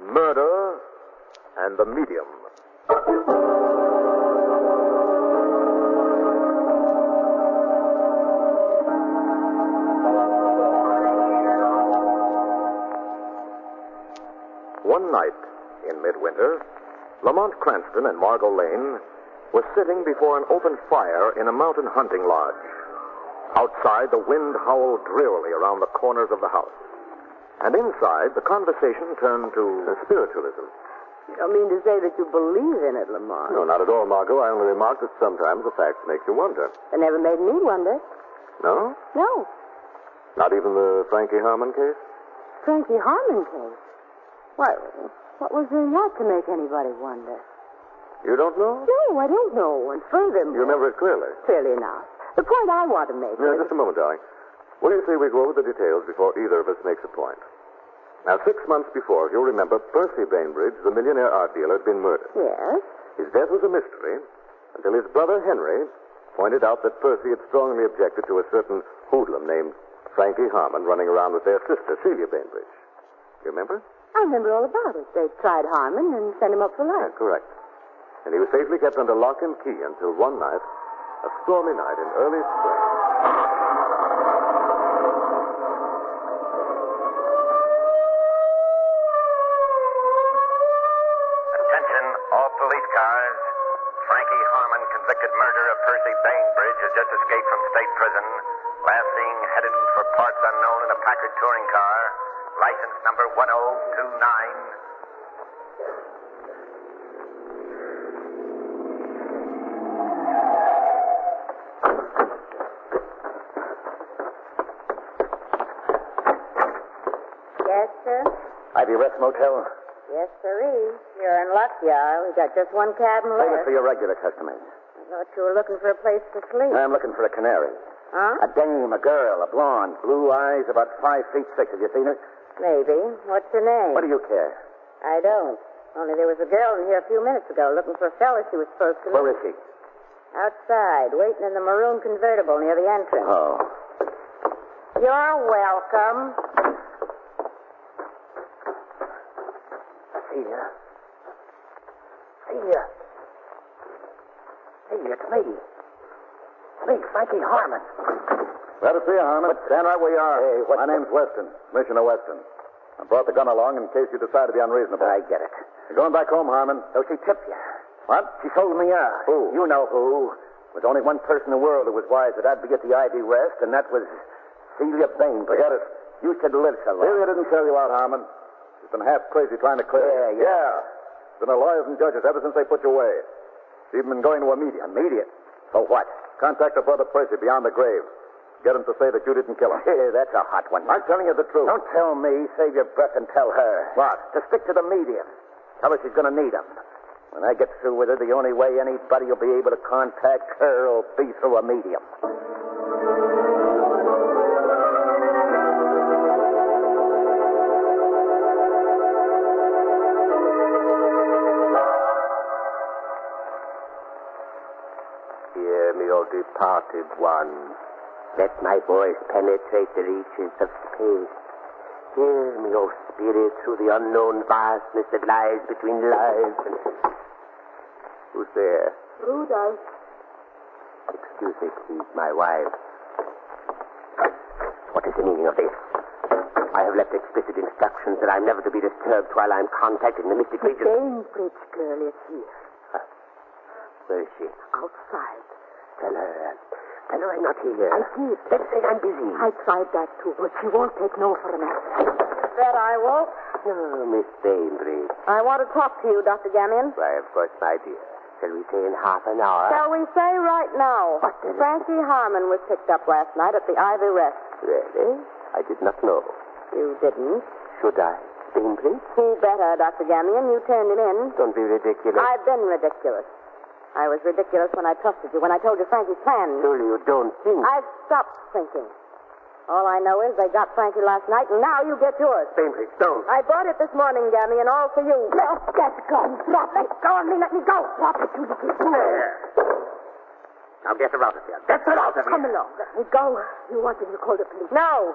Murder and the Medium. One night in midwinter, Lamont Cranston and Margot Lane were sitting before an open fire in a mountain hunting lodge. Outside, the wind howled drearily around the corners of the house. And inside, the conversation turned to spiritualism. You don't mean to say that you believe in it, Lamont. No, not at all, Margot. I only remarked that sometimes the facts make you wonder. It never made me wonder. No? No. Not even the Frankie Harmon case? Frankie Harmon case. Why, what was there in that to make anybody wonder? You don't know? No, I don't know. And furthermore... You remember it clearly? Clearly enough. The point I want to make No, is... just a moment, darling. Will you see we go over the details before either of us makes a point? Now, six months before, you'll remember, Percy Bainbridge, the millionaire art dealer, had been murdered. Yes? His death was a mystery until his brother Henry pointed out that Percy had strongly objected to a certain hoodlum named Frankie Harmon running around with their sister, Celia Bainbridge. You remember? I remember all about it. They tried Harmon and sent him up for Yeah, life. correct. And he was safely kept under lock and key until one night, a stormy night in early spring. Packard touring car. License number 1029. Yes, sir? Ivy Rest Motel. Yes, sirree. You're in luck, y'all. We got just one cabin left. Save it for your regular customers. I thought you were looking for a place to sleep. I'm looking for a canary. Huh? A dame, a girl, a blonde, blue eyes, about five feet six. Have you seen her? Maybe. What's your name? What do you care? I don't. Only there was a girl in here a few minutes ago looking for a fella she was supposed to Where is she? Outside, waiting in the maroon convertible near the entrance. Oh. You're welcome. Celia. Celia. Celia, it's me. It's me, Frankie Harmon. Glad to see you, Harmon. Stand right where you are. Hey, what- My name's Weston, Commissioner Weston. I brought the gun along in case you decide to be unreasonable. I get it. You're going back home, Harmon. So she tipped you. What? She sold me out. Who? You know who. There's only one person in the world who was wise that I'd be at the Ivy Rest, and that was Celia Bainbridge. Forget it. You should live so long. Celia didn't sell you out, Harmon. She's been half crazy trying to clear Yeah, you. yeah. Been a lawyers and judges ever since they put you away. She's even been going to a medium. Immediate. For what? Contact her brother Percy beyond the grave. Get him to say that you didn't kill him. Hey, that's a hot one. I'm telling you the truth. Don't tell me. Save your breath and tell her. What? To stick to the medium. Tell her she's going to need him. When I get through with her, the only way anybody will be able to contact her will be through a medium. Departed one. Let my voice penetrate the reaches of space. Hear me, O spirit, through the unknown vastness that lies between life and. Who's there? Rudolph. Excuse me, please, my wife. What is the meaning of this? I have left explicit instructions that I'm never to be disturbed while I'm contacting the mystic region. The. Bainbridge girl is here. Where is she? Outside. Tell her. Tell her I'm not here. I did. Let's say I'm busy. I tried that too, but she won't take no for an answer. That I won't. Oh, Miss Bainbridge. I want to talk to you, Dr. Gamion. Why, of course, my dear. Shall we say in half an hour? Shall we say right now? What Frankie Harmon was picked up last night at the Ivy Rest. Really? I did not know. You didn't? Should I? Bainbridge? He better, Dr. Gamion. You turned him in. Don't be ridiculous. I've been ridiculous. I was ridiculous when I trusted you, when I told you Frankie's plan. Surely you don't think. I've stopped thinking. All I know is they got Frankie last night, and now you get yours. Bainbridge, don't. I bought it this morning, Gammy, and all for you. Let that gun. Drop it. Go of me, let me go. Drop it, you little fool. Now get her out of here. Get her out of here. Come along. Let me go. You want him to call the police. No.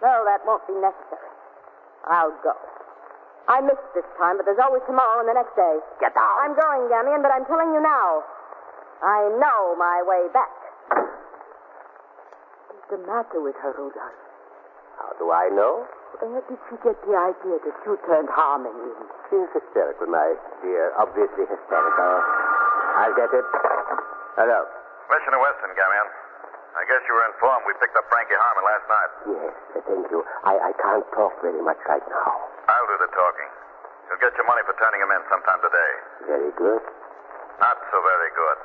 No, that won't be necessary. I'll go. I missed this time, but there's always tomorrow and the next day. Get out. I'm going, Gamion, but I'm telling you now. I know my way back. What's the matter with her, Rudolph? How do I know? Where did she get the idea that you turned Harmon in? She's hysterical, my dear. Obviously hysterical. I'll get it. Hello. Commissioner Weston, Gamion. I guess you were informed we picked up Frankie Harmon last night. Yes, thank you. I, I can't talk very much right now. I'll do the talking. You'll get your money for turning him in sometime today. Very good. Not so very good.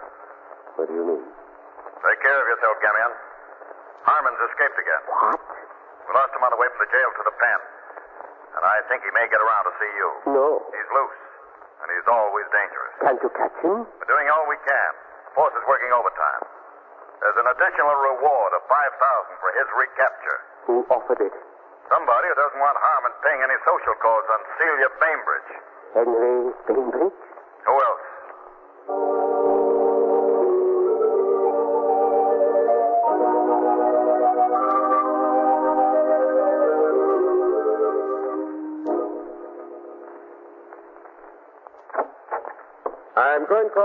What do you mean? Take care of yourself, Gamion. Harmon's escaped again. What? We lost him on the way from the jail to the pen. And I think he may get around to see you. No. He's loose. And he's always dangerous. Can't you catch him? We're doing all we can. The force is working overtime. There's an additional reward of 5000 for his recapture. Who offered it? Somebody who doesn't want Harmon paying any social calls on Celia Bainbridge. Henry Bainbridge? Who else?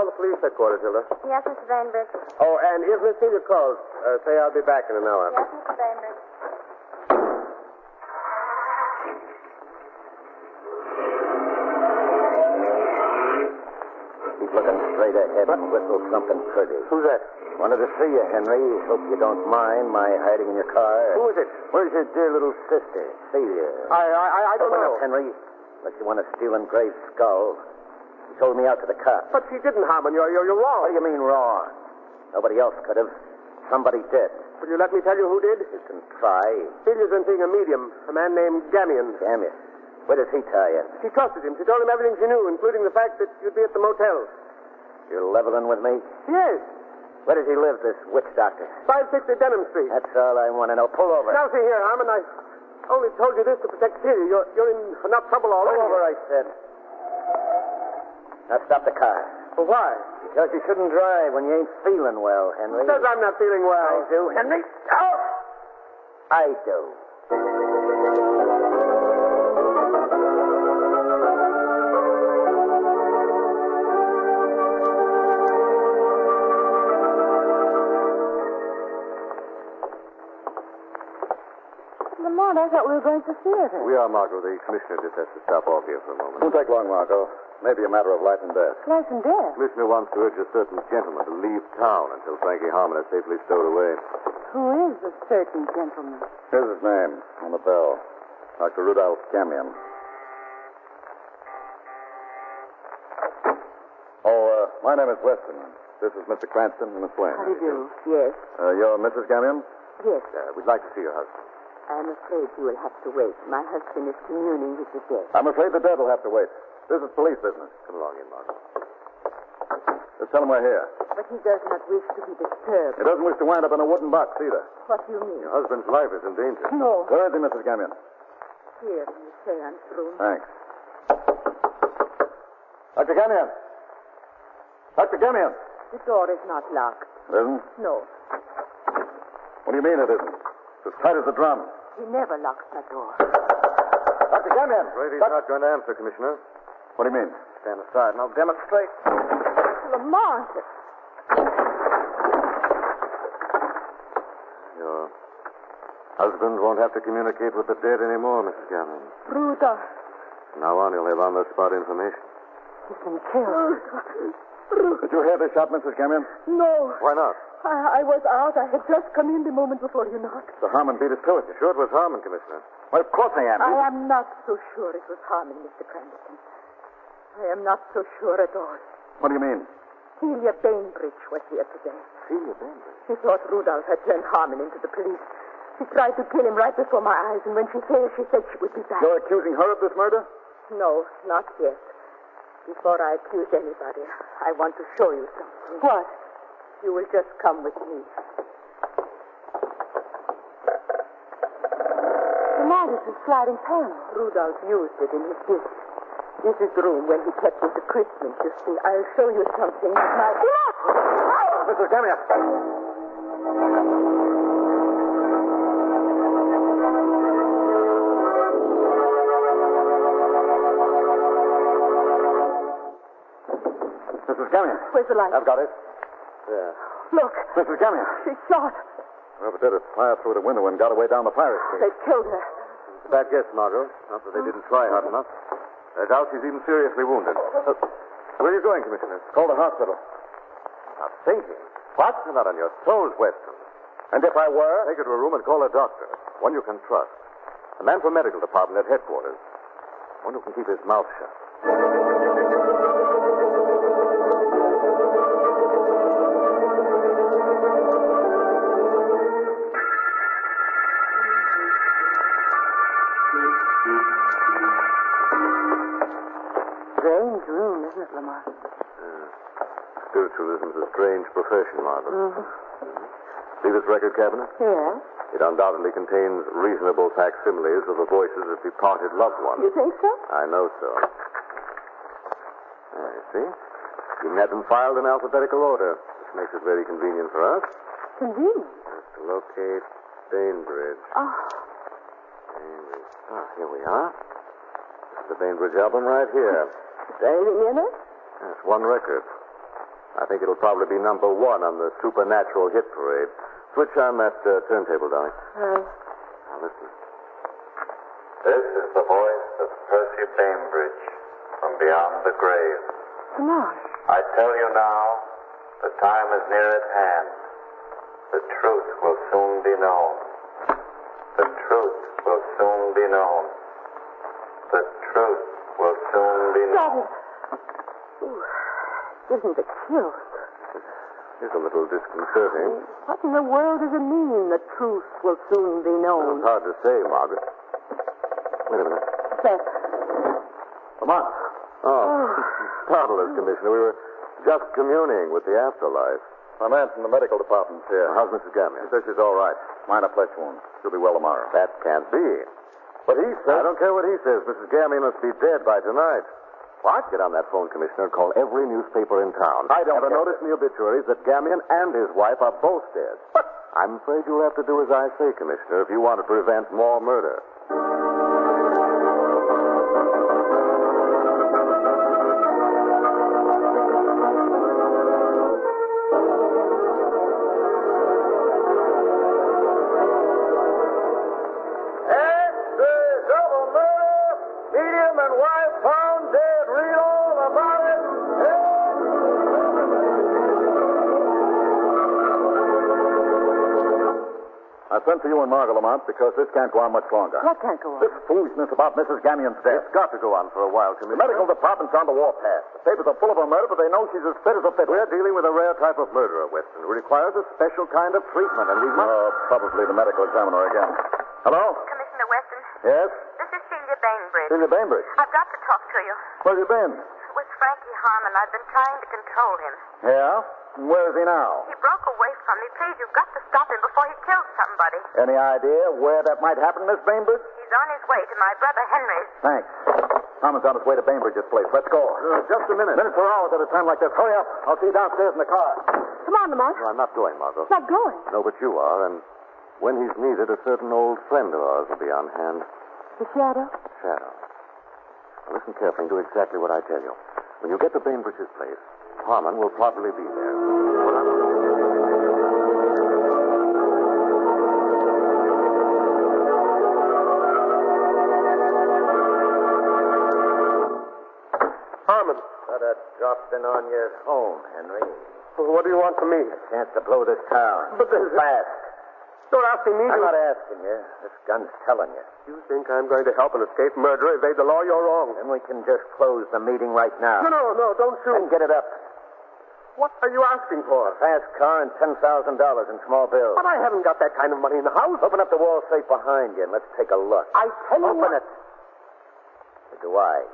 I'm to call the police headquarters, Hilda. Yes, Mr. Bainbridge. Oh, and if Miss Celia calls, uh, say I'll be back in an hour. Yes, Mr. Bainbridge. Keep looking straight ahead and whistle something pretty. Who's that? Wanted to see you, Henry. Hope you don't mind my hiding in your car. Who is it? Where's your dear little sister, Celia? I, I, I don't Open know. up, Henry. Unless you want to steal Grave's skull. He sold me out to the cops. But she didn't, Harmon. You're, you're, you're What wrong. do you mean wrong? Nobody else could have. Somebody did. Will you let me tell you who did? You can try. Celia's been seeing a medium, a man named Gamion. Damn it. Where does he tie you? She trusted him. She told him everything she knew, including the fact that you'd be at the motel. You're leveling with me? Yes. Where does he live, this witch doctor? 560 Denham Street. That's all I want to know. Pull over. Now, see here, Harmon, I only told you this to protect Celia. You're, you're in enough trouble already. Pull over, I said. Now stop the car. Well, why? Because you shouldn't drive when you ain't feeling well, Henry. Says I'm not feeling well. I do, Henry. Oh! I do. Lamont, I thought we were going to theater. We are, Margot. The commissioner just has to stop off here for a moment. Won't take long, Margot. Maybe a matter of life and death. Life and death. Commissioner wants to urge a certain gentleman to leave town until Frankie Harmon is safely stowed away. Who is the certain gentleman? Here's his name on the bell. Dr. Rudolph Gamion. Oh, uh, my name is Weston. This is Mr. Cranston and Miss Lane. How do you do? Yes. Uh, you're Mrs. Gamion? Yes. Uh, we'd like to see your husband. I'm afraid you will have to wait. My husband is communing with the dead. I'm afraid the dead will have to wait. This is police business. Come along in, Margot. Just tell him we're here. But he does not wish to be disturbed. He doesn't wish to wind up in a wooden box either. What do you mean? Your husband's life is in danger. No. Where is he, Mrs. Gamion? Here in the seance room. Thanks. Dr. Gamion. Dr. Gamion. The door is not locked. It isn't? No. What do you mean it isn't? It's as tight as a drum. He never locks that door. Dr. Gamion. Afraid he's not going to answer, Commissioner. What do you mean? Stand aside and I'll demonstrate. Lamont. Your husband won't have to communicate with the dead anymore, Mrs. Gamion. Rudolph. From now on, he'll have on-the-spot information. He's been killed. Did you hear the shot, Mrs. Gamion? No. Why not? I, I was out. I had just come in the moment before you knocked. The Harmon beat us to it. You sure it was Harmon, Commissioner? Well, of course I am. I am not so sure it was Harmon, Mr. Cranston. I am not so sure at all. What do you mean? Celia Bainbridge was here today. Celia Bainbridge? She thought Rudolph had turned Harmon into the police. She tried to kill him right before my eyes, and when she failed, she said she would be back. You're accusing her of this murder? No, not yet. Before I accuse anybody, I want to show you something. What? You will just come with me. Lamont, it's a sliding panel. Rudolph used it in his business. This is the room where he kept his equipment, you see. I'll show you something that might... Mrs. Gamion. Mrs. Gamion. Where's the light? I've got it. There. Look, Mrs. Gamion. she's shot. Whoever did it fired through the window and got away down the pirate They killed her. Bad guess, Margot. Not that they didn't try hard enough. I doubt she's even seriously wounded. Where are you going, Commissioner? Call the hospital. Not thinking. What? You're not on your toes, Weston. And if I were? Take her to a room and call a doctor. One you can trust. A man from medical department at headquarters. One who can keep his mouth shut. Room, isn't it, Spiritualism's a strange profession, Margot. Mm-hmm. Mm-hmm. See this record cabinet? Yeah. It undoubtedly contains reasonable facsimiles of the voices of departed loved ones. You think so? I know so. You see? You have them filed in alphabetical order, which makes it very convenient for us. Convenient. Just to locate Bainbridge. Oh, Bainbridge. Ah, here we are. This is the Bainbridge album right here. is there anything in it? That's one record. I think it'll probably be number one on the supernatural hit parade. Switch on that uh, turntable, darling. Uh, Now listen. This is the voice of Percy Bainbridge from beyond the grave. Lamont. I tell you now, the time is near at hand. The truth will soon be known. The truth will soon be known. The truth will soon be Stop known. it. Ooh, isn't it cute? It's a little disconcerting. What in the world does it mean, the truth will soon be known. It's hard to say, Margot. Wait a minute. Seth. Lamont. Oh, oh. startled us, Commissioner. We were just communing with the afterlife. My man from the medical department's here. How's Mrs. Gamion? He says she's all right. Minor flesh wound. She'll be well tomorrow. That can't be. But he says... I don't care what he says. Mrs. Gamion must be dead by tonight. What? Get on that phone, Commissioner, and call every newspaper in town. I don't Have a notice in the obituaries that Gamion and his wife are both dead. But I'm afraid you'll have to do as I say, Commissioner, if you want to prevent more murder. For you and Margot Lamont because this can't go on much longer. What can't go on? This foolishness about Mrs. Gamion's death. It's got to go on for a while, The Commissioner. medical department's on the warpath. The papers are full of her murder, but they know she's as fit as a fiddle. We're dealing with a rare type of murderer, Weston, who requires a special kind of treatment, and we must. Oh, probably the medical examiner again. Hello? Commissioner Weston, Yes? this is Celia Bainbridge. Celia Bainbridge. I've got to talk to you. Where have you been? With Frankie Harmon, I've been trying to control him. Yeah? Where is he now? He broke away from me. Please, you've got to stop him before he kills somebody. Any idea where that might happen, Miss Bainbridge? He's on his way to my brother Henry's. Thanks. Thomas is on his way to Bainbridge's place. Let's go. Uh, just a minute. Minutes or hours at a time like this. Hurry up. I'll see you downstairs in the car. Come on, Lamont. No, I'm not going, Margot. It's not going. No, but you are, and when he's needed, a certain old friend of ours will be on hand. The shadow? Shadow. Now listen carefully and do exactly what I tell you. When you get to Bainbridge's place, Harmon will probably be there. Harmon, Thought I'd dropped in on you at home, Henry. what do you want from me? A chance to blow this town. But this- fast. You're asking me I'm not asking you. This gun's telling you. You think I'm going to help an escaped murderer evade the law? You're wrong. Then we can just close the meeting right now. No, no, no, don't And shoot. get it up. What are you asking for? Fast car and ten thousand dollars in small bills. But I haven't got that kind of money in the house. Open up the wall safe behind you and let's take a look. I tell you Open what- it. Or do I?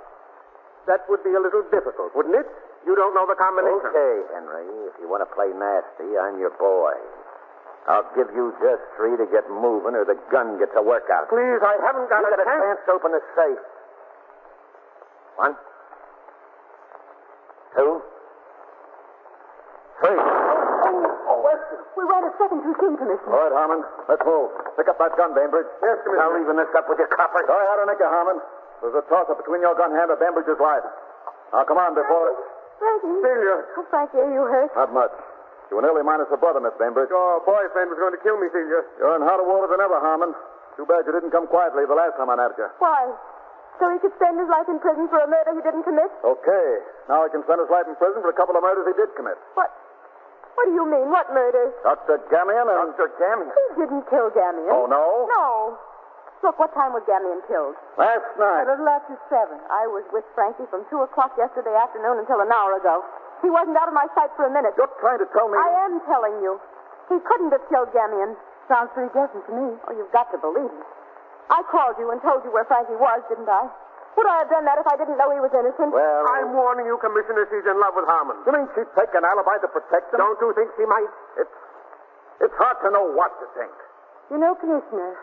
That would be a little difficult, wouldn't it? You don't know the combination. Okay, Henry. If you want to play nasty, I'm your boy. I'll give you just three to get moving, or the gun gets a workout. Please, I haven't got You a got a chance. to open the safe. One, two, three. Oh, we went a second too soon, Commissioner. All right, Harmon. Let's move. Pick up that gun, Bainbridge. Yes, Commissioner. Now leaving this up with your copper. Sorry, I don't think you, Harmon. There's a toss-up between your gun hand and Bainbridge's life. Now, come on, before... Frankie. Celia. Oh, Frankie, are you hurt? Not much. You were nearly minus a brother, Miss Bainbridge. Your boyfriend was going to kill me, Celia. You're in hotter water than ever, Harmon. Too bad you didn't come quietly the last time I nabbed you. Why? So he could spend his life in prison for a murder he didn't commit? Okay. Now he can spend his life in prison for a couple of murders he did commit. What? What do you mean? What murders? Dr. Gamion and... Dr. Gamion. He didn't kill Gamion. Oh, no? No. Look, what time was Gamion killed? Last A night. little after seven. I was with Frankie from two o'clock yesterday afternoon until an hour ago. He wasn't out of my sight for a minute. You're trying to tell me... I am telling you. He couldn't have killed Gamion. Sounds pretty decent to me. Oh, you've got to believe me. I called you and told you where Frankie was, didn't I? Would I have done that if I didn't know he was innocent? Well... I'm warning you, Commissioner, she's in love with Harmon. You mean she'd take an alibi to protect him? Don't you think she might? It's... It's hard to know what to think. You know, Commissioner,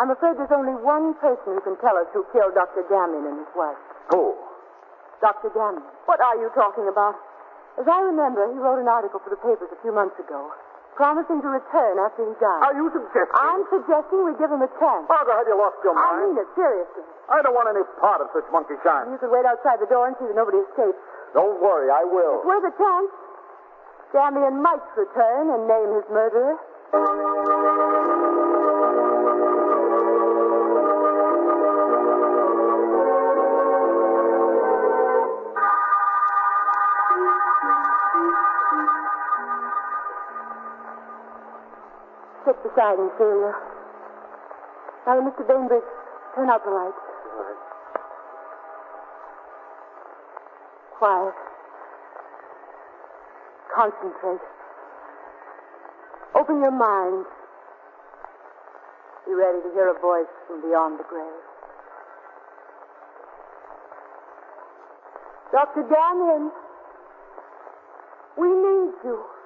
I'm afraid there's only one person who can tell us who killed Dr. Gamion and his wife. Who? Dr. Gamion. What are you talking about? As I remember, he wrote an article for the papers a few months ago, promising to return after he died. Are you suggesting? I'm suggesting we give him a chance. Margaret, have you lost your mind? I mean it, seriously. I don't want any part of such monkey shine. You can wait outside the door and see that nobody escapes. Don't worry, I will. It's worth a chance. Gamion might return and name his murderer. Sit beside him, Celia. Now, Mr. Bainbridge, turn out the lights. Quiet. Concentrate. Open your mind. Be ready to hear a voice from beyond the grave. Dr. Daniel, we need you.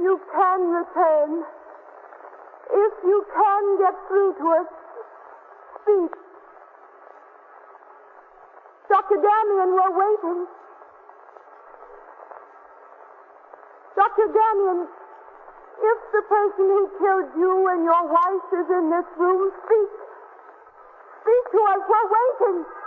You can return, if you can get through to us, speak. Dr. Damien, we're waiting. Dr. Damien, if the person who killed you and your wife is in this room, speak. Speak to us. We're waiting.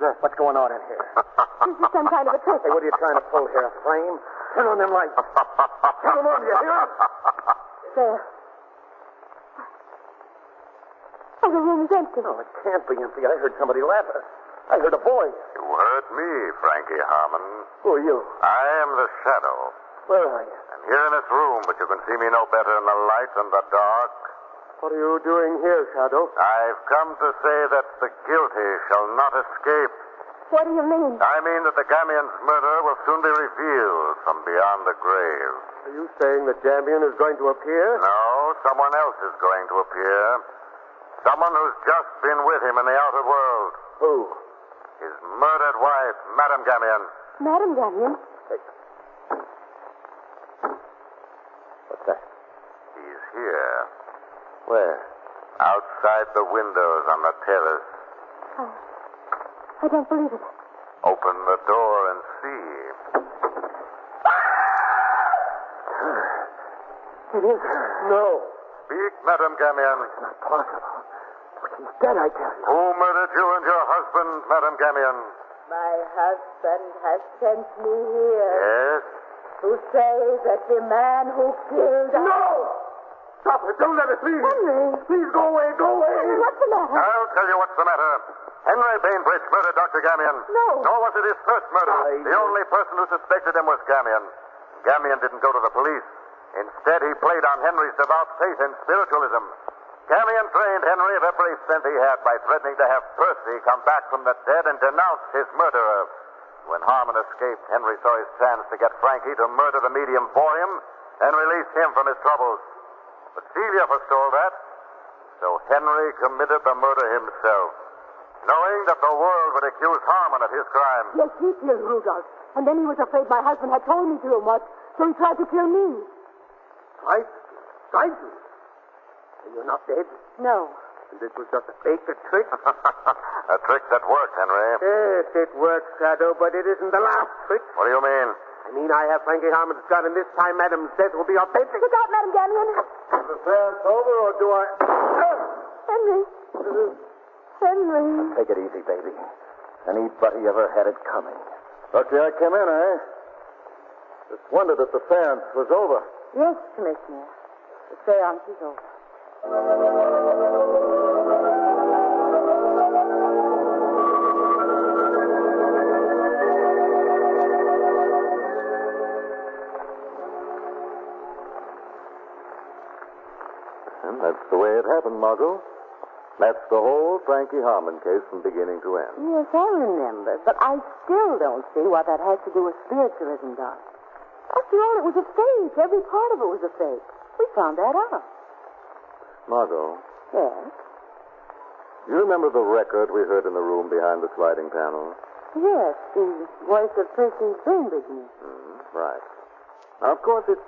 Who's? What's going on in here? This is some kind of a trick. Hey, what are you trying to pull here? A flame? Turn on them lights. Turn them on, you hear? There. Oh, the room is empty. No, it can't be empty. I heard somebody laugh. I heard a voice. You heard me, Frankie Harmon. Who are you? I am the shadow. Where are you? I'm here in this room, but you can see me no better in the light than the dark. What are you doing here, Shadow? I've come to say that the guilty shall not escape. What do you mean? I mean that the Gamion's murder will soon be revealed from beyond the grave. Are you saying that Gamion is going to appear? No, someone else is going to appear. Someone who's just been with him in the outer world. Who? His murdered wife, Madame Gamion. Madame Gamion. What's that? He's here, Where? Outside the windows on the terrace. Oh, I don't believe it. Open the door and see. It is. No. Speak, Madame Gamion. It's not possible. But he's dead, I tell you. Who murdered you and your husband, Madame Gamion? My husband has sent me here Yes? to say that the man who killed No! Stop it. Don't let us leave. Henry. Please go away. Go away. What's the matter? I'll tell you what's the matter. Henry Bainbridge murdered Dr. Gamion. No. Nor was it his first murder. I- The only person who suspected him was Gamion. Gamion didn't go to the police. Instead, he played on Henry's devout faith in spiritualism. Gamion drained Henry of every cent he had by threatening to have Percy come back from the dead and denounce his murderer. When Harmon escaped, Henry saw his chance to get Frankie to murder the medium for him and release him from his troubles. But Celia forestalled that, so Henry committed the murder himself, knowing that the world would accuse Harmon of his crime. Yes, he killed Rudolph. And then he was afraid my husband had told me too much, so he tried to kill me. Tried? Tried you? And you're not dead? No. And this was just a fake, a trick? a trick that worked, Henry. yes, it worked, Shadow, but it isn't the last trick. What do you mean? I mean, I have Frankie Harmon's gun, and this time Madame's death will be authentic. Look out, Madame Gamion. Is the seance over, or do I... Henry. Henry. Take it easy, baby. Anybody ever had it coming? Lucky I came in, eh? Just wondered that the seance was over. Yes, Commissioner. The seance is over. That's the way it happened, Margot. That's the whole Frankie Harmon case from beginning to end. Yes, I remember, but I still don't see what that has to do with spiritualism, Doc. After all, it was a fake. Every part of it was a fake. We found that out. Margot, Yes? you remember the record we heard in the room behind the sliding panel? Yes, the voice of Percy Bainbridge. Mm, right. Now, of course, it,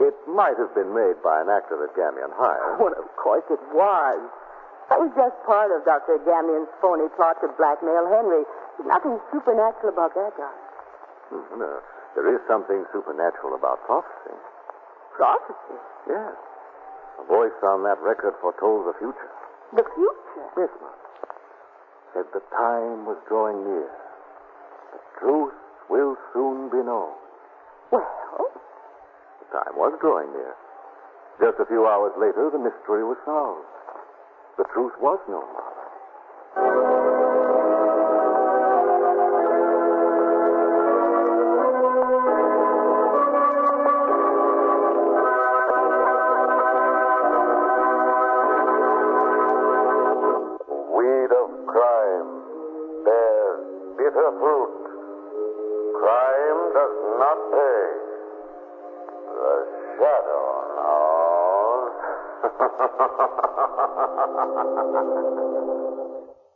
it might have been made by an actor that Gamion hired. Well, of course it was. That was just part of Dr. Gamion's phony plot to blackmail Henry. There's nothing supernatural about that, Doc. Hmm, no, there is something supernatural about prophecy. Prophecy? Yes. A voice on that record foretold the future. The future? Yes, Mom. Said the time was drawing near. The truth will soon be known. Time was drawing near. Just a few hours later, the mystery was solved. The truth was known,